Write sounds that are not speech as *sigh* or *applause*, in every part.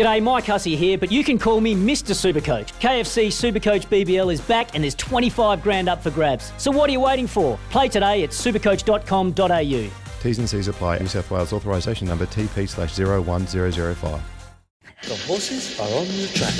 G'day, Mike Hussey here, but you can call me Mr. Supercoach. KFC Supercoach BBL is back and there's 25 grand up for grabs. So what are you waiting for? Play today at supercoach.com.au. T's and C's apply. New South Wales authorisation number TP slash 01005. The horses are on the track.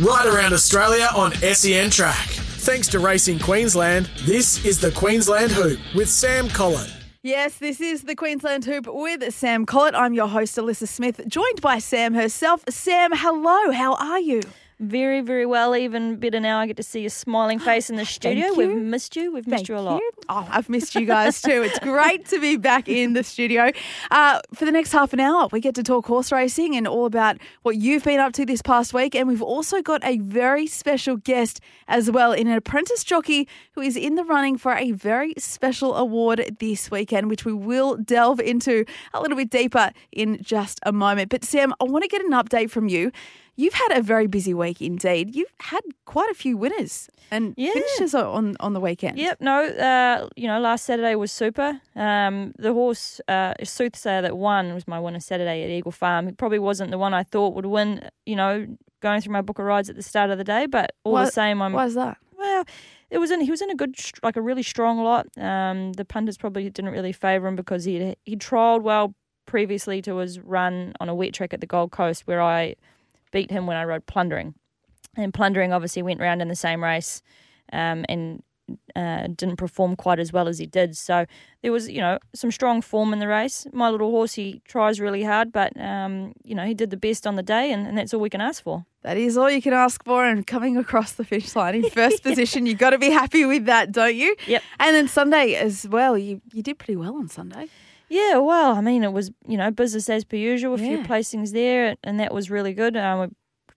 Right around Australia on SEN Track. Thanks to Racing Queensland, this is the Queensland Hoop with Sam Collett. Yes, this is the Queensland Hoop with Sam Collett. I'm your host, Alyssa Smith, joined by Sam herself. Sam, hello. How are you? Very, very well. Even better now. I get to see your smiling *gasps* face in the studio. We've you. missed you. We've missed Thank you a lot. Oh, I've missed you guys too. It's *laughs* great to be back in the studio. Uh, for the next half an hour, we get to talk horse racing and all about what you've been up to this past week. And we've also got a very special guest as well in an apprentice jockey who is in the running for a very special award this weekend, which we will delve into a little bit deeper in just a moment. But Sam, I want to get an update from you. You've had a very busy week indeed. You've had quite a few winners and Yeah. finishes on on the weekend. Yep, no, uh, you know, last Saturday was super. Um, the horse, uh, Soothsayer, that won was my winner Saturday at Eagle Farm. It probably wasn't the one I thought would win, you know, going through my book of rides at the start of the day, but all Why- the same, I'm Why is that? Well, it was in he was in a good like a really strong lot. Um, the punters probably didn't really favour him because he he trialled well previously to his run on a wet track at the Gold Coast where I beat him when I rode Plundering, and Plundering obviously went round in the same race, um, and. Uh, didn't perform quite as well as he did, so there was, you know, some strong form in the race. My little horse, he tries really hard, but um, you know, he did the best on the day, and, and that's all we can ask for. That is all you can ask for. And coming across the finish line in first *laughs* position, you've got to be happy with that, don't you? Yep. And then Sunday as well. You you did pretty well on Sunday. Yeah, well, I mean, it was you know business as per usual. A few Yeah. placings there, and that was really good. Um, we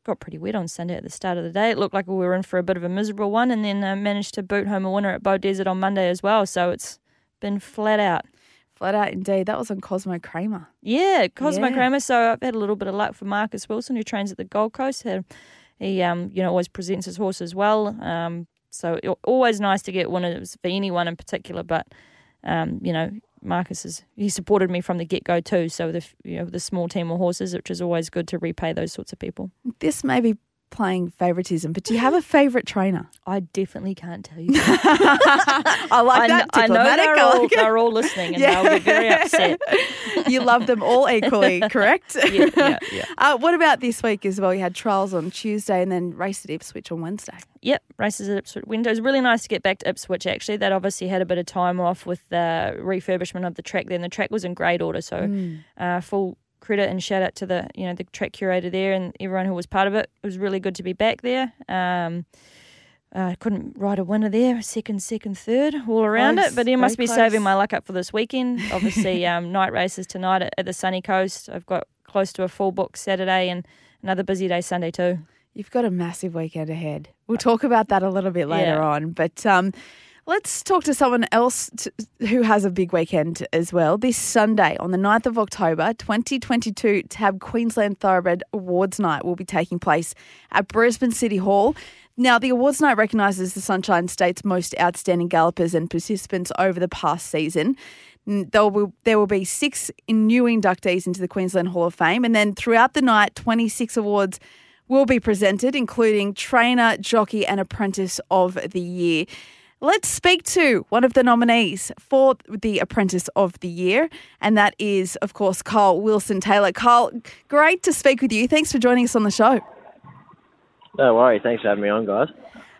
got pretty wet on Sunday at the start of the day. It looked like we were in for a bit of a miserable one, and then uh, managed to boot home a winner at Beaudesert on Monday as well. So it's been flat out. Flat out, indeed. That was on Cosmo Kramer. Yeah, Cosmo Yeah. Kramer. So I've had a little bit of luck for Marcus Wilson, who trains at the Gold Coast. Had- He, um, you know, always presents his horse as well. Um, so it, always nice to get winners for anyone in particular. But um, you know, Marcus is he supported me from the get go too. So the you know the small team of horses, which is always good to repay those sorts of people. This may be playing favouritism, but do you have a favourite trainer? I definitely can't tell you. *laughs* I like I, that. kn- I know they're all, *laughs* they're all listening and they'll be very upset. *laughs* you love them all equally, correct? Yeah, yeah, yeah. Uh, what about this week as well? You had trials on Tuesday and then race at Ipswich on Wednesday. Yep, races at Ipswich window. It was really nice to get back to Ipswich actually. That obviously had a bit of time off with the refurbishment of the track then. The track was in great order, so Mm. uh, full credit and shout out to the you know the track curator there and everyone who was part of it. It was really good to be back there. Um, I couldn't ride a winner there, second, second, third, all around Close, it. But you must be saving my luck up for this weekend. Obviously, *laughs* um, night races tonight at, at the sunny coast. I've got close to a full book Saturday and another busy day Sunday too. You've got a massive weekend ahead. We'll talk about that a little bit later Yeah. on. But um, let's talk to someone else t who has a big weekend as well. This Sunday, on the 9th of October, 2022 TAB Queensland Thoroughbred Awards Night will be taking place at Brisbane City Hall. Now, the awards night recognises the Sunshine State's most outstanding gallopers and participants over the past season. There will, there will be six new inductees into the Queensland Hall of Fame, and then throughout the night, 26 awards will be presented, including Trainer, Jockey, and Apprentice of the Year. Let's speak to one of the nominees for the Apprentice of the Year, and that is, of course, Kyle Wilson Taylor. Kyle, great to speak with you. Thanks for joining us on the show. No worries. Thanks for having me on, guys.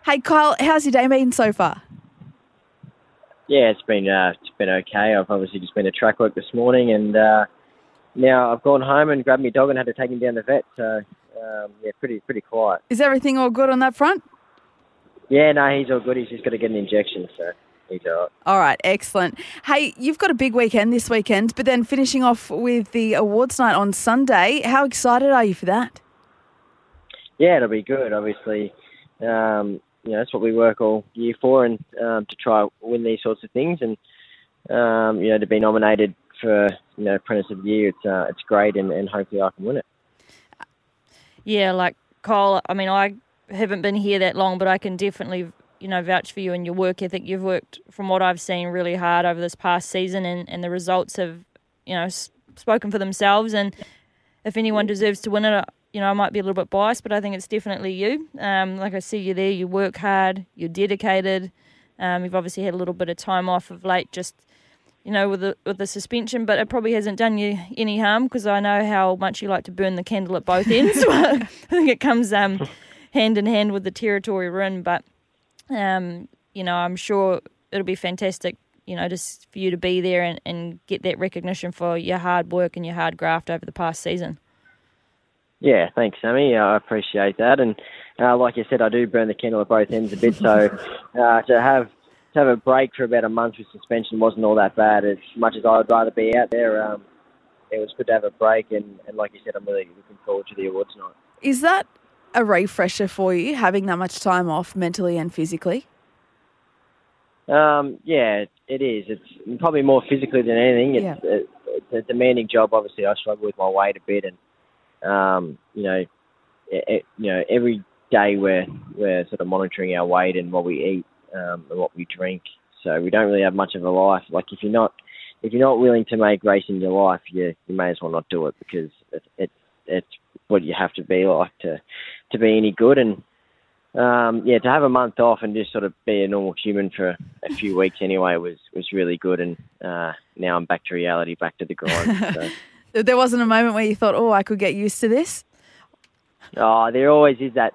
Hey, Kyle, how's your day been so far? Yeah, it's been uh, it's been okay. I've obviously just been to track work this morning, and uh, now I've gone home and grabbed my dog and had to take him down the vet. So um, yeah, pretty pretty quiet. Is everything all good on that front? Yeah, no, he's all good. He's just got to get an injection, so he's all right. All right, excellent. Hey, you've got a big weekend this weekend, but then finishing off with the awards night on Sunday. How excited are you for that? Yeah, it'll be good. Obviously, um, you know that's what we work all year for, and um, to try win these sorts of things, and um, you know to be nominated for you know Apprentice of the Year, it's uh, it's great, and, and hopefully I can win it. Yeah, like Cole. I mean, I haven't been here that long, but I can definitely, you know, vouch for you and your work ethic. You've worked, from what I've seen, really hard over this past season, and, and the results have, you know, spoken for themselves. And if anyone deserves to win it, you know, I might be a little bit biased, but I think it's definitely you. Um, like I see you there, you work hard, you're dedicated. Um, you've obviously had a little bit of time off of late, just you know, with the with the suspension, but it probably hasn't done you any harm because I know how much you like to burn the candle at both ends. *laughs* I think it comes um, hand in hand with the territory we're in, but um, you know, I'm sure it'll be fantastic. You know, just for you to be there and, and get that recognition for your hard work and your hard graft over the past season. Yeah, thanks, Sammy. I appreciate that, and uh, like you said, I do burn the candle at both ends a bit. So *laughs* uh, to have to have a break for about a month with suspension wasn't all that bad. As much as I would rather be out there, um, it was good to have a break. And, and like you said, I'm really looking forward to the awards night. Is that a refresher for you, having that much time off mentally and physically? Um, yeah, it is. It's probably more physically than anything. It's, Yeah. it, it's a demanding job. Obviously, I struggle with my weight a bit, and um, you know, it, you know, every day we're we're sort of monitoring our weight and what we eat um, and what we drink. So we don't really have much of a life. Like if you're not if you're not willing to make racing your life, you you may as well not do it because it, it it's what you have to be like to to be any good. And um, yeah, to have a month off and just sort of be a normal human for a few *laughs* weeks anyway was was really good. And uh, now I'm back to reality, back to the grind. So. *laughs* There wasn't a moment where you thought, "Oh, I could get used to this." Oh, there always is that,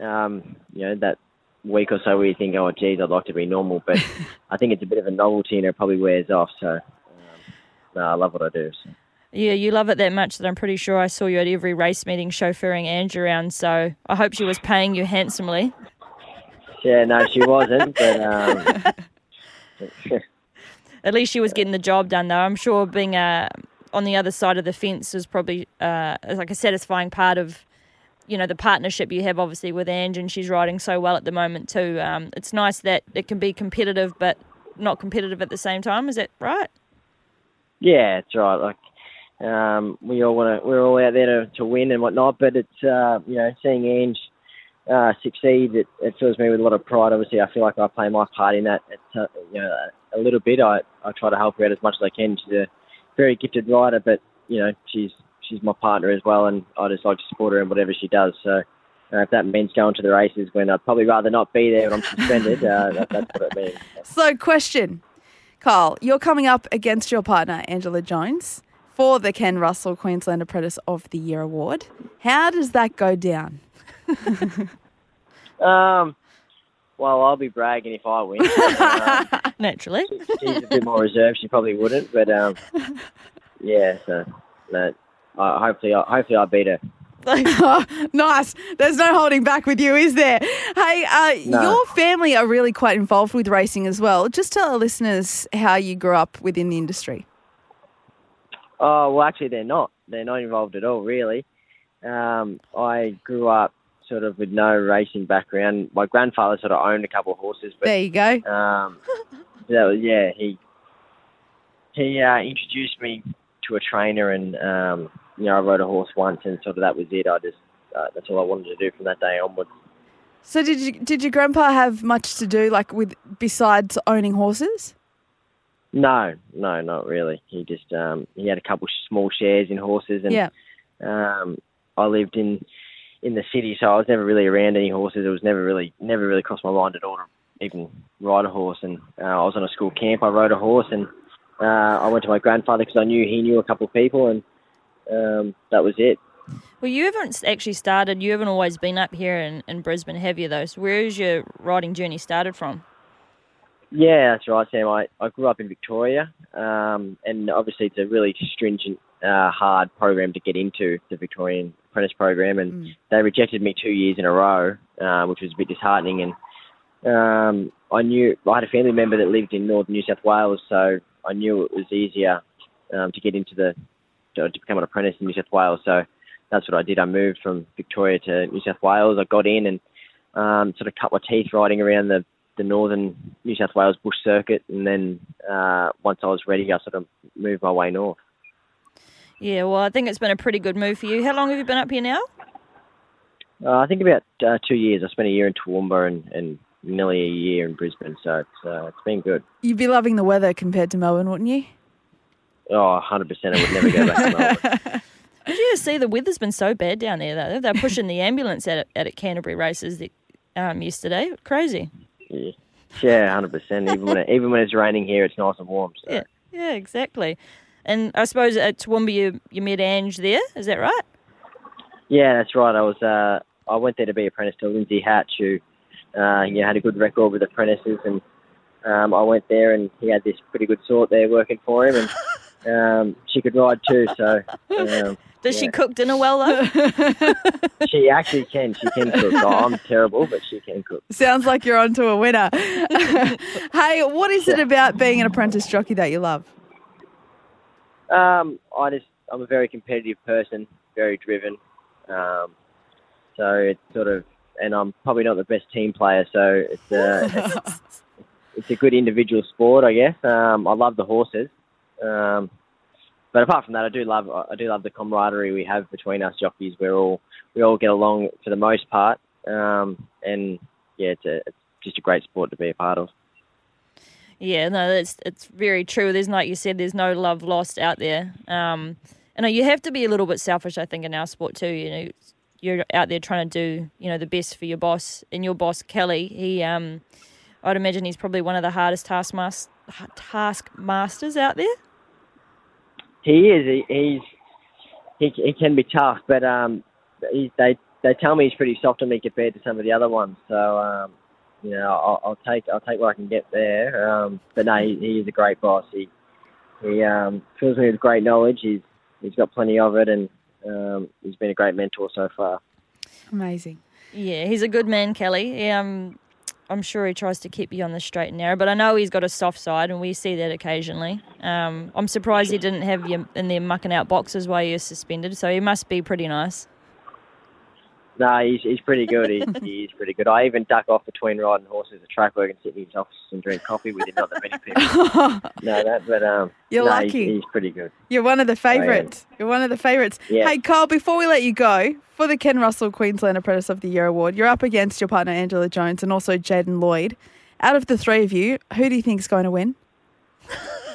um, you know, that week or so where you think, oh, geez, I'd like to be normal, but *laughs* I think it's a bit of a novelty and it probably wears off. So, um, no, I love what I do. So. Yeah, you love it that much that I'm pretty sure I saw you at every race meeting chauffeuring Ange around. So I hope she was paying you handsomely. Yeah, no, she wasn't, but um, *laughs* At least she was getting the job done, though. I'm sure being uh, on the other side of the fence is probably uh, like a satisfying part of, you know, the partnership you have obviously with Ange, and she's riding so well at the moment too. Um, it's nice that it can be competitive, but not competitive at the same time. Is that right? yeah, it's right. Like um, we all want to, we're all out there to, to win and whatnot, but it's uh, you know, seeing Ange uh, succeed, it, it fills me with a lot of pride. Obviously, I feel like I play my part in that. It's, uh, you know, a little bit. I, I try to help her out as much as I can. She's a very gifted rider, but you know, she's she's my partner as well, and I just like to support her in whatever she does. So. Uh, if that means going to the races when I'd probably rather not be there when I'm suspended, uh, that, that's what it means. *laughs* So, question, Kyle, you're coming up against your partner Angela Jones for the Ken Russell Queensland Apprentice of the Year award. How does that go down? *laughs* Um, well, I'll be bragging if I win. um, *laughs* Naturally. she's a bit more reserved. She probably wouldn't, but um, yeah. So, no, uh, hopefully, I, hopefully, I beat her. *laughs* nice. There's no holding back with you, is there? Hey, uh, No. your family are really quite involved with racing as well. Just tell our listeners how you grew up within the industry. Oh well, actually, they're not. They're not involved at all, really. Um, I grew up sort of with no racing background. My grandfather sort of owned a couple of horses, but There you go. Um, *laughs* that was, yeah, he he uh, introduced me to a trainer, and um, you know, I rode a horse once, and sort of that was it. I just uh, that's all I wanted to do from that day onwards. So, did you did your grandpa have much to do, like with besides owning horses? No, no, not really. He just um, he had a couple small shares in horses, and Yeah. um, I lived in in the city, so I was never really around any horses. It was never really never really crossed my mind at all to even ride a horse. And uh, I was on a school camp. I rode a horse, and uh, I went to my grandfather because I knew he knew a couple of people, and um, that was it. Well, you haven't actually started, you haven't always been up here in, in Brisbane, have you, though? So where is your riding journey started from? Yeah, that's right, Sam. I, I grew up in Victoria, um, and obviously it's a really stringent, uh, hard program to get into the Victorian apprentice program, and Mm. they rejected me two years in a row, uh, which was a bit disheartening. And um, I knew I had a family member that lived in northern New South Wales, so I knew it was easier um, to get into the to, to become an apprentice in New South Wales. So that's what I did. I moved from Victoria to New South Wales. I got in and um, sort of cut my teeth riding around the the northern New South Wales bush circuit, and then uh, once I was ready, I sort of moved my way north. Yeah, well, I think it's been a pretty good move for you. How long have you been up here now? Uh, I think about uh, two years. I spent a year in Toowoomba and, and nearly a year in Brisbane, so it's uh, it's been good. You'd be loving the weather compared to Melbourne, wouldn't you? Oh, 100%. I would never go back to Melbourne. *laughs* Did you see the weather's been so bad down there though? They're pushing the ambulance at at Canterbury races the, um, yesterday. Crazy. Yeah, yeah, 100%. Even when it, *laughs* even when it's raining here, it's nice and warm. So. Yeah, yeah, exactly. And I suppose at Toowoomba you, you met Ange there. Is that right? Yeah, that's right. I was uh, I went there to be apprentice to Lindsay Hatch, who uh, you know, had a good record with apprentices, and um, I went there and he had this pretty good sort there working for him, and *laughs* um, she could ride too. So um, Does she cook dinner well though? *laughs* she actually can. She can cook. Oh, I'm *laughs* terrible, but she can cook. Sounds like you're onto a winner. *laughs* hey, what is it about being an apprentice jockey that you love? Um, I just I'm a very competitive person, very driven. Um, so it's sort of, and I'm probably not the best team player, so it's uh, it's a good individual sport, I guess. Um, I love the horses, um, but apart from that, I do love I do love the camaraderie we have between us jockeys. We're all we all get along for the most part, um, and yeah, it's a it's just a great sport to be a part of. Yeah, no, that's it's very true. There's like you said, there's no love lost out there. Um, and you have to be a little bit selfish, I think, in our sport too. You know, you're out there trying to do you know the best for your boss, and your boss Kelly, he, um, I'd imagine he's probably one of the hardest taskmasters taskmasters out there. He is. He, he's he, he can be tough, but um, he, they they tell me he's pretty soft on me compared to some of the other ones. So um, you know, I'll, I'll take I'll take what I can get there. Um, but no, he, he is a great boss. He he um, fills me with great knowledge. He's he's got plenty of it, and um, he's been a great mentor so far. Amazing. Yeah, he's a good man, Kelly. He, um, I'm sure he tries to keep you on the straight and narrow, but I know he's got a soft side, and we see that occasionally. Um, I'm surprised he didn't have you in there mucking out boxes while you're suspended, so he must be pretty nice. No, he's he's pretty good. He's, *laughs* he is pretty good. I even duck off between riding horses at track work and sit in his office and drink coffee with him. Not that many people *laughs* know that, but um, You're no, lucky. He's, he's pretty good. You're one of the favourites. You're one of the favourites. Yeah. Hey, Kyle, before we let you go, for the Ken Russell Queensland Apprentice of the Year award, you're up against your partner Angela Jones and also Jaden Lloyd. Out of the three of you, who do you think is going to win? *laughs*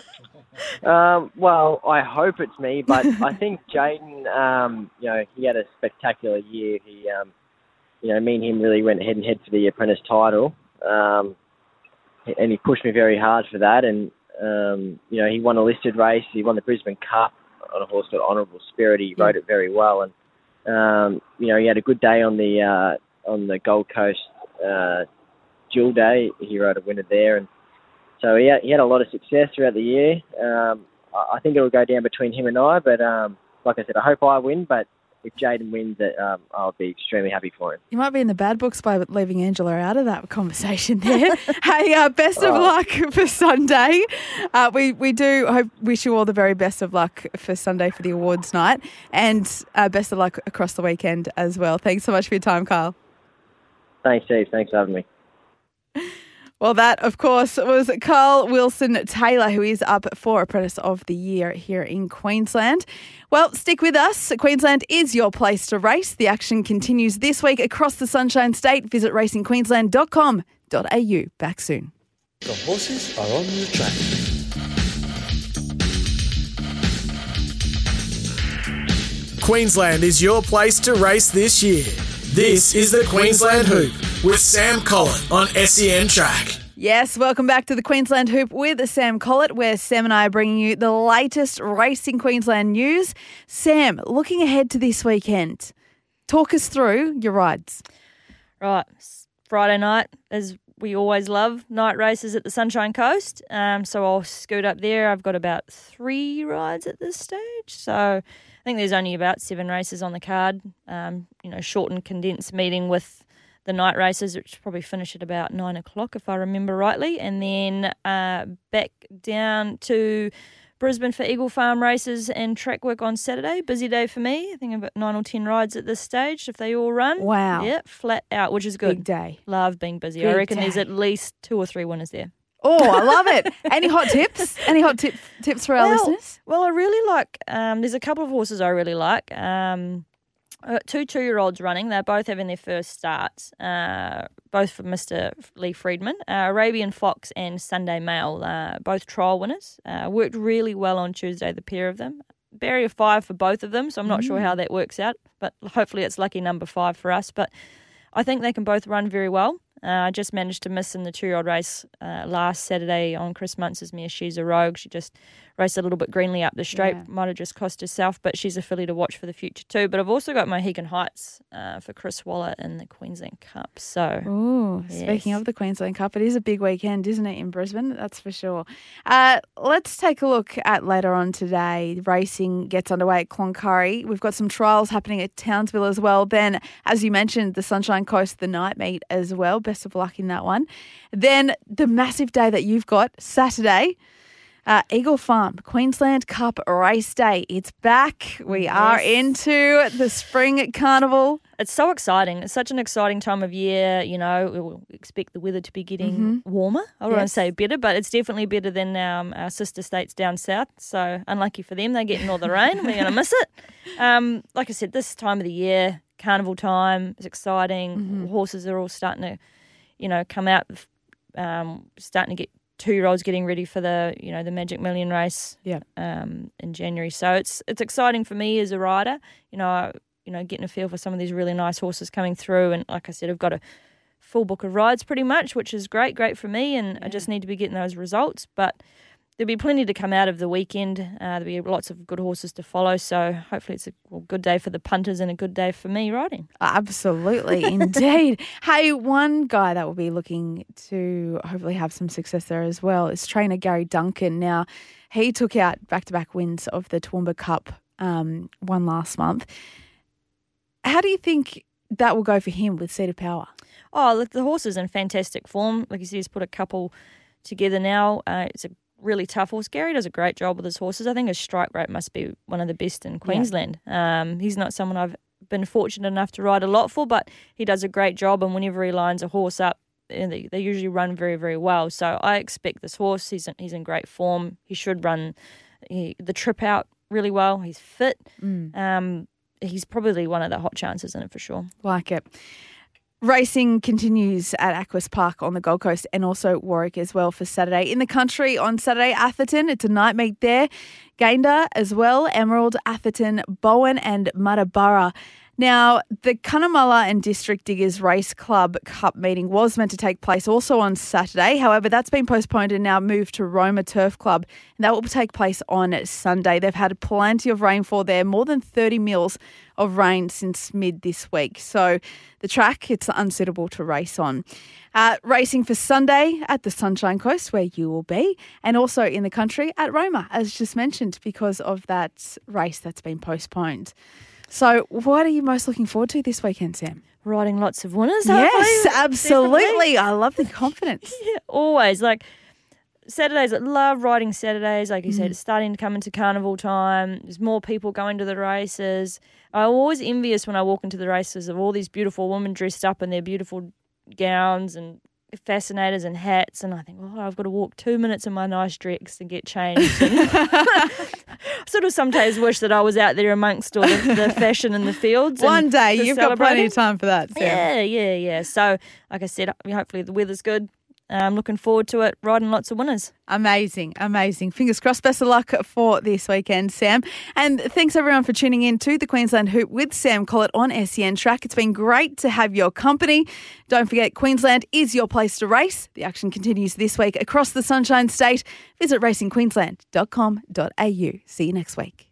Um, well, I hope it's me, but I *laughs* think Jaden, um, you know, he had a spectacular year. He, um, you know, me and him really went head and head for the apprentice title, um, and he pushed me very hard for that. And um, you know, he won a listed race. He won the Brisbane Cup on a horse called Honourable Spirit. He rode it very well, and um, you know, he had a good day on the uh, on the Gold Coast uh, Jewel Day. He rode a winner there, and so he had, he had a lot of success throughout the year. Um, I think it'll go down between him and I, but um, like I said, I hope I win. But if Jaden wins it, um, I'll be extremely happy for him. You might be in the bad books by leaving Angela out of that conversation there. *laughs* hey, uh, best of Oh. luck for Sunday. Uh, we we do hope wish you all the very best of luck for Sunday for the awards night, and uh, best of luck across the weekend as well. Thanks so much for your time, Kyle. Thanks, Steve. Thanks for having me. Well, that, of course, was Kyle Wilson Taylor, who is up for Apprentice of the Year here in Queensland. Well, stick with us. Queensland is your place to race. The action continues this week across the Sunshine State. Visit racingqueensland.com.au. Back soon. The horses are on the track. Queensland is your place to race this year. This is the Queensland Hoop with Sam Collett on SEN Track. Yes, welcome back to the Queensland Hoop with Sam Collett, where Sam and I are bringing you the latest Racing Queensland news. Sam, looking ahead to this weekend, talk us through your rides. Right, Friday night, as we always love, night races at the Sunshine Coast. Um, so I'll scoot up there. I've got about three rides at this stage. So I think there's only about seven races on the card. Um, you know, shortened, condensed meeting with the night races, which probably finish at about nine o'clock, if I remember rightly. And then uh, back down to Brisbane for Eagle Farm races and track work on Saturday. Busy day for me. I think I've got nine or ten rides at this stage if they all run. Wow. Yeah, flat out, which is good. Big day. Love being busy. Big I reckon there's at least two or three winners there. Oh, I love it. *laughs* Any hot tips? Any hot tip, tips for our well, listeners? Well, I really like. Um, there's a couple of horses I really like. Um, uh, two two-year-olds running. They're both having their first starts, uh, both for Mr. Lee Freedman. Uh, Arabian Fox and Sunday Mail, uh, both trial winners. Uh, worked really well on Tuesday, the pair of them. Barrier five for both of them, so I'm not sure how that works out, but hopefully it's lucky number five for us. But I think they can both run very well. Uh, I just managed to miss in the two-year-old race uh, last Saturday on Chris Munce's mare. She's a rogue. She just raced a little bit greenly up the straight. Yeah. Might have just cost herself, but she's a filly to watch for the future too. But I've also got Mohegan Heights uh, for Chris Waller in the Queensland Cup. So Ooh, speaking of the Queensland Cup, it is a big weekend, isn't it, in Brisbane? That's for sure. Uh, let's take a look at later on today. Racing gets underway at Cloncurry. We've got some trials happening at Townsville as well. Then, as you mentioned, the Sunshine Coast, the night meet as well. Best of luck in that one. Then the massive day that you've got Saturday. Uh, Eagle Farm, Queensland Cup race day. It's back. We are into the spring carnival. it's so exciting. It's such an exciting time of year. You know, we expect the weather to be getting warmer. I don't want Yes. to say better, but it's definitely better than um, our sister states down south. So unlucky for them, they're getting all the rain. We're going to miss it. Um, like I said, this time of the year, carnival time, is exciting. Horses are all starting to, you know, come out, um, starting to get two year olds getting ready for the, you know, the Magic Million race Yeah. um, in January. So it's it's exciting for me as a rider. You know, I, you know, getting a feel for some of these really nice horses coming through, and like I said, I've got a full book of rides pretty much, which is great, great for me, and I just need to be getting those results. But there'll be plenty to come out of the weekend. Uh, there'll be lots of good horses to follow. So hopefully, it's a good day for the punters and a good day for me riding. Absolutely, *laughs* indeed. hey, one guy that will be looking to hopefully have some success there as well is trainer Gary Duncan. Now, he took out back to back wins of the Toowoomba Cup um, one last month. How do you think that will go for him with Seat of Power? Oh, look, the horse is in fantastic form. Like you said, he's put a couple together now. Uh, it's a really tough horse. Gary does a great job with his horses. I think his strike rate must be one of the best in Queensland. Um, he's not someone I've been fortunate enough to ride a lot for, but he does a great job. And whenever he lines a horse up, they, they usually run very, very well. So I expect this horse. He's in, he's in great form. He should run he, the trip out really well. He's fit. Um, he's probably one of the hot chances in it for sure. Like it. Racing continues at Aquis Park on the Gold Coast and also Warwick as well for Saturday. In the country on Saturday, Atherton, it's a night meet there. Gayndah as well, Emerald, Atherton, Bowen, and Muttaburra. Now, the Cunnamulla and District Diggers Race Club Cup meeting was meant to take place also on Saturday. However, that's been postponed and now moved to Roma Turf Club. And that will take place on Sunday. They've had plenty of rainfall there, more than 30 mils of rain since mid this week. So the track, it's unsuitable to race on. Uh, racing for Sunday at the Sunshine Coast, where you will be, and also in the country at Roma, as just mentioned, because of that race that's been postponed. So, what are you most looking forward to this weekend, Sam? riding lots of winners. Yes, *laughs* absolutely. I love the confidence. *laughs* Yeah, always like Saturdays. I love riding Saturdays. Like you Mm. said, it's starting to come into carnival time. There's more people going to the races. I'm always envious when I walk into the races of all these beautiful women dressed up in their beautiful gowns and fascinators and hats, and I think, oh, I've got to walk two minutes in my nice dress and get changed. *laughs* And *laughs* sort of sometimes wish that I was out there amongst all the, the *laughs* fashion in the fields. One day, you've got plenty of time for that. Yeah, yeah, yeah. So, like I said, hopefully the weather's good. I'm looking forward to it. Riding lots of winners. Amazing, amazing. Fingers crossed. Best of luck for this weekend, Sam. And thanks everyone for tuning in to the Queensland Hoop with Sam Collett on SEN Track. It's been great to have your company. Don't forget, Queensland is your place to race. The action continues this week across the Sunshine State. Visit racingqueensland.com.au. See you next week.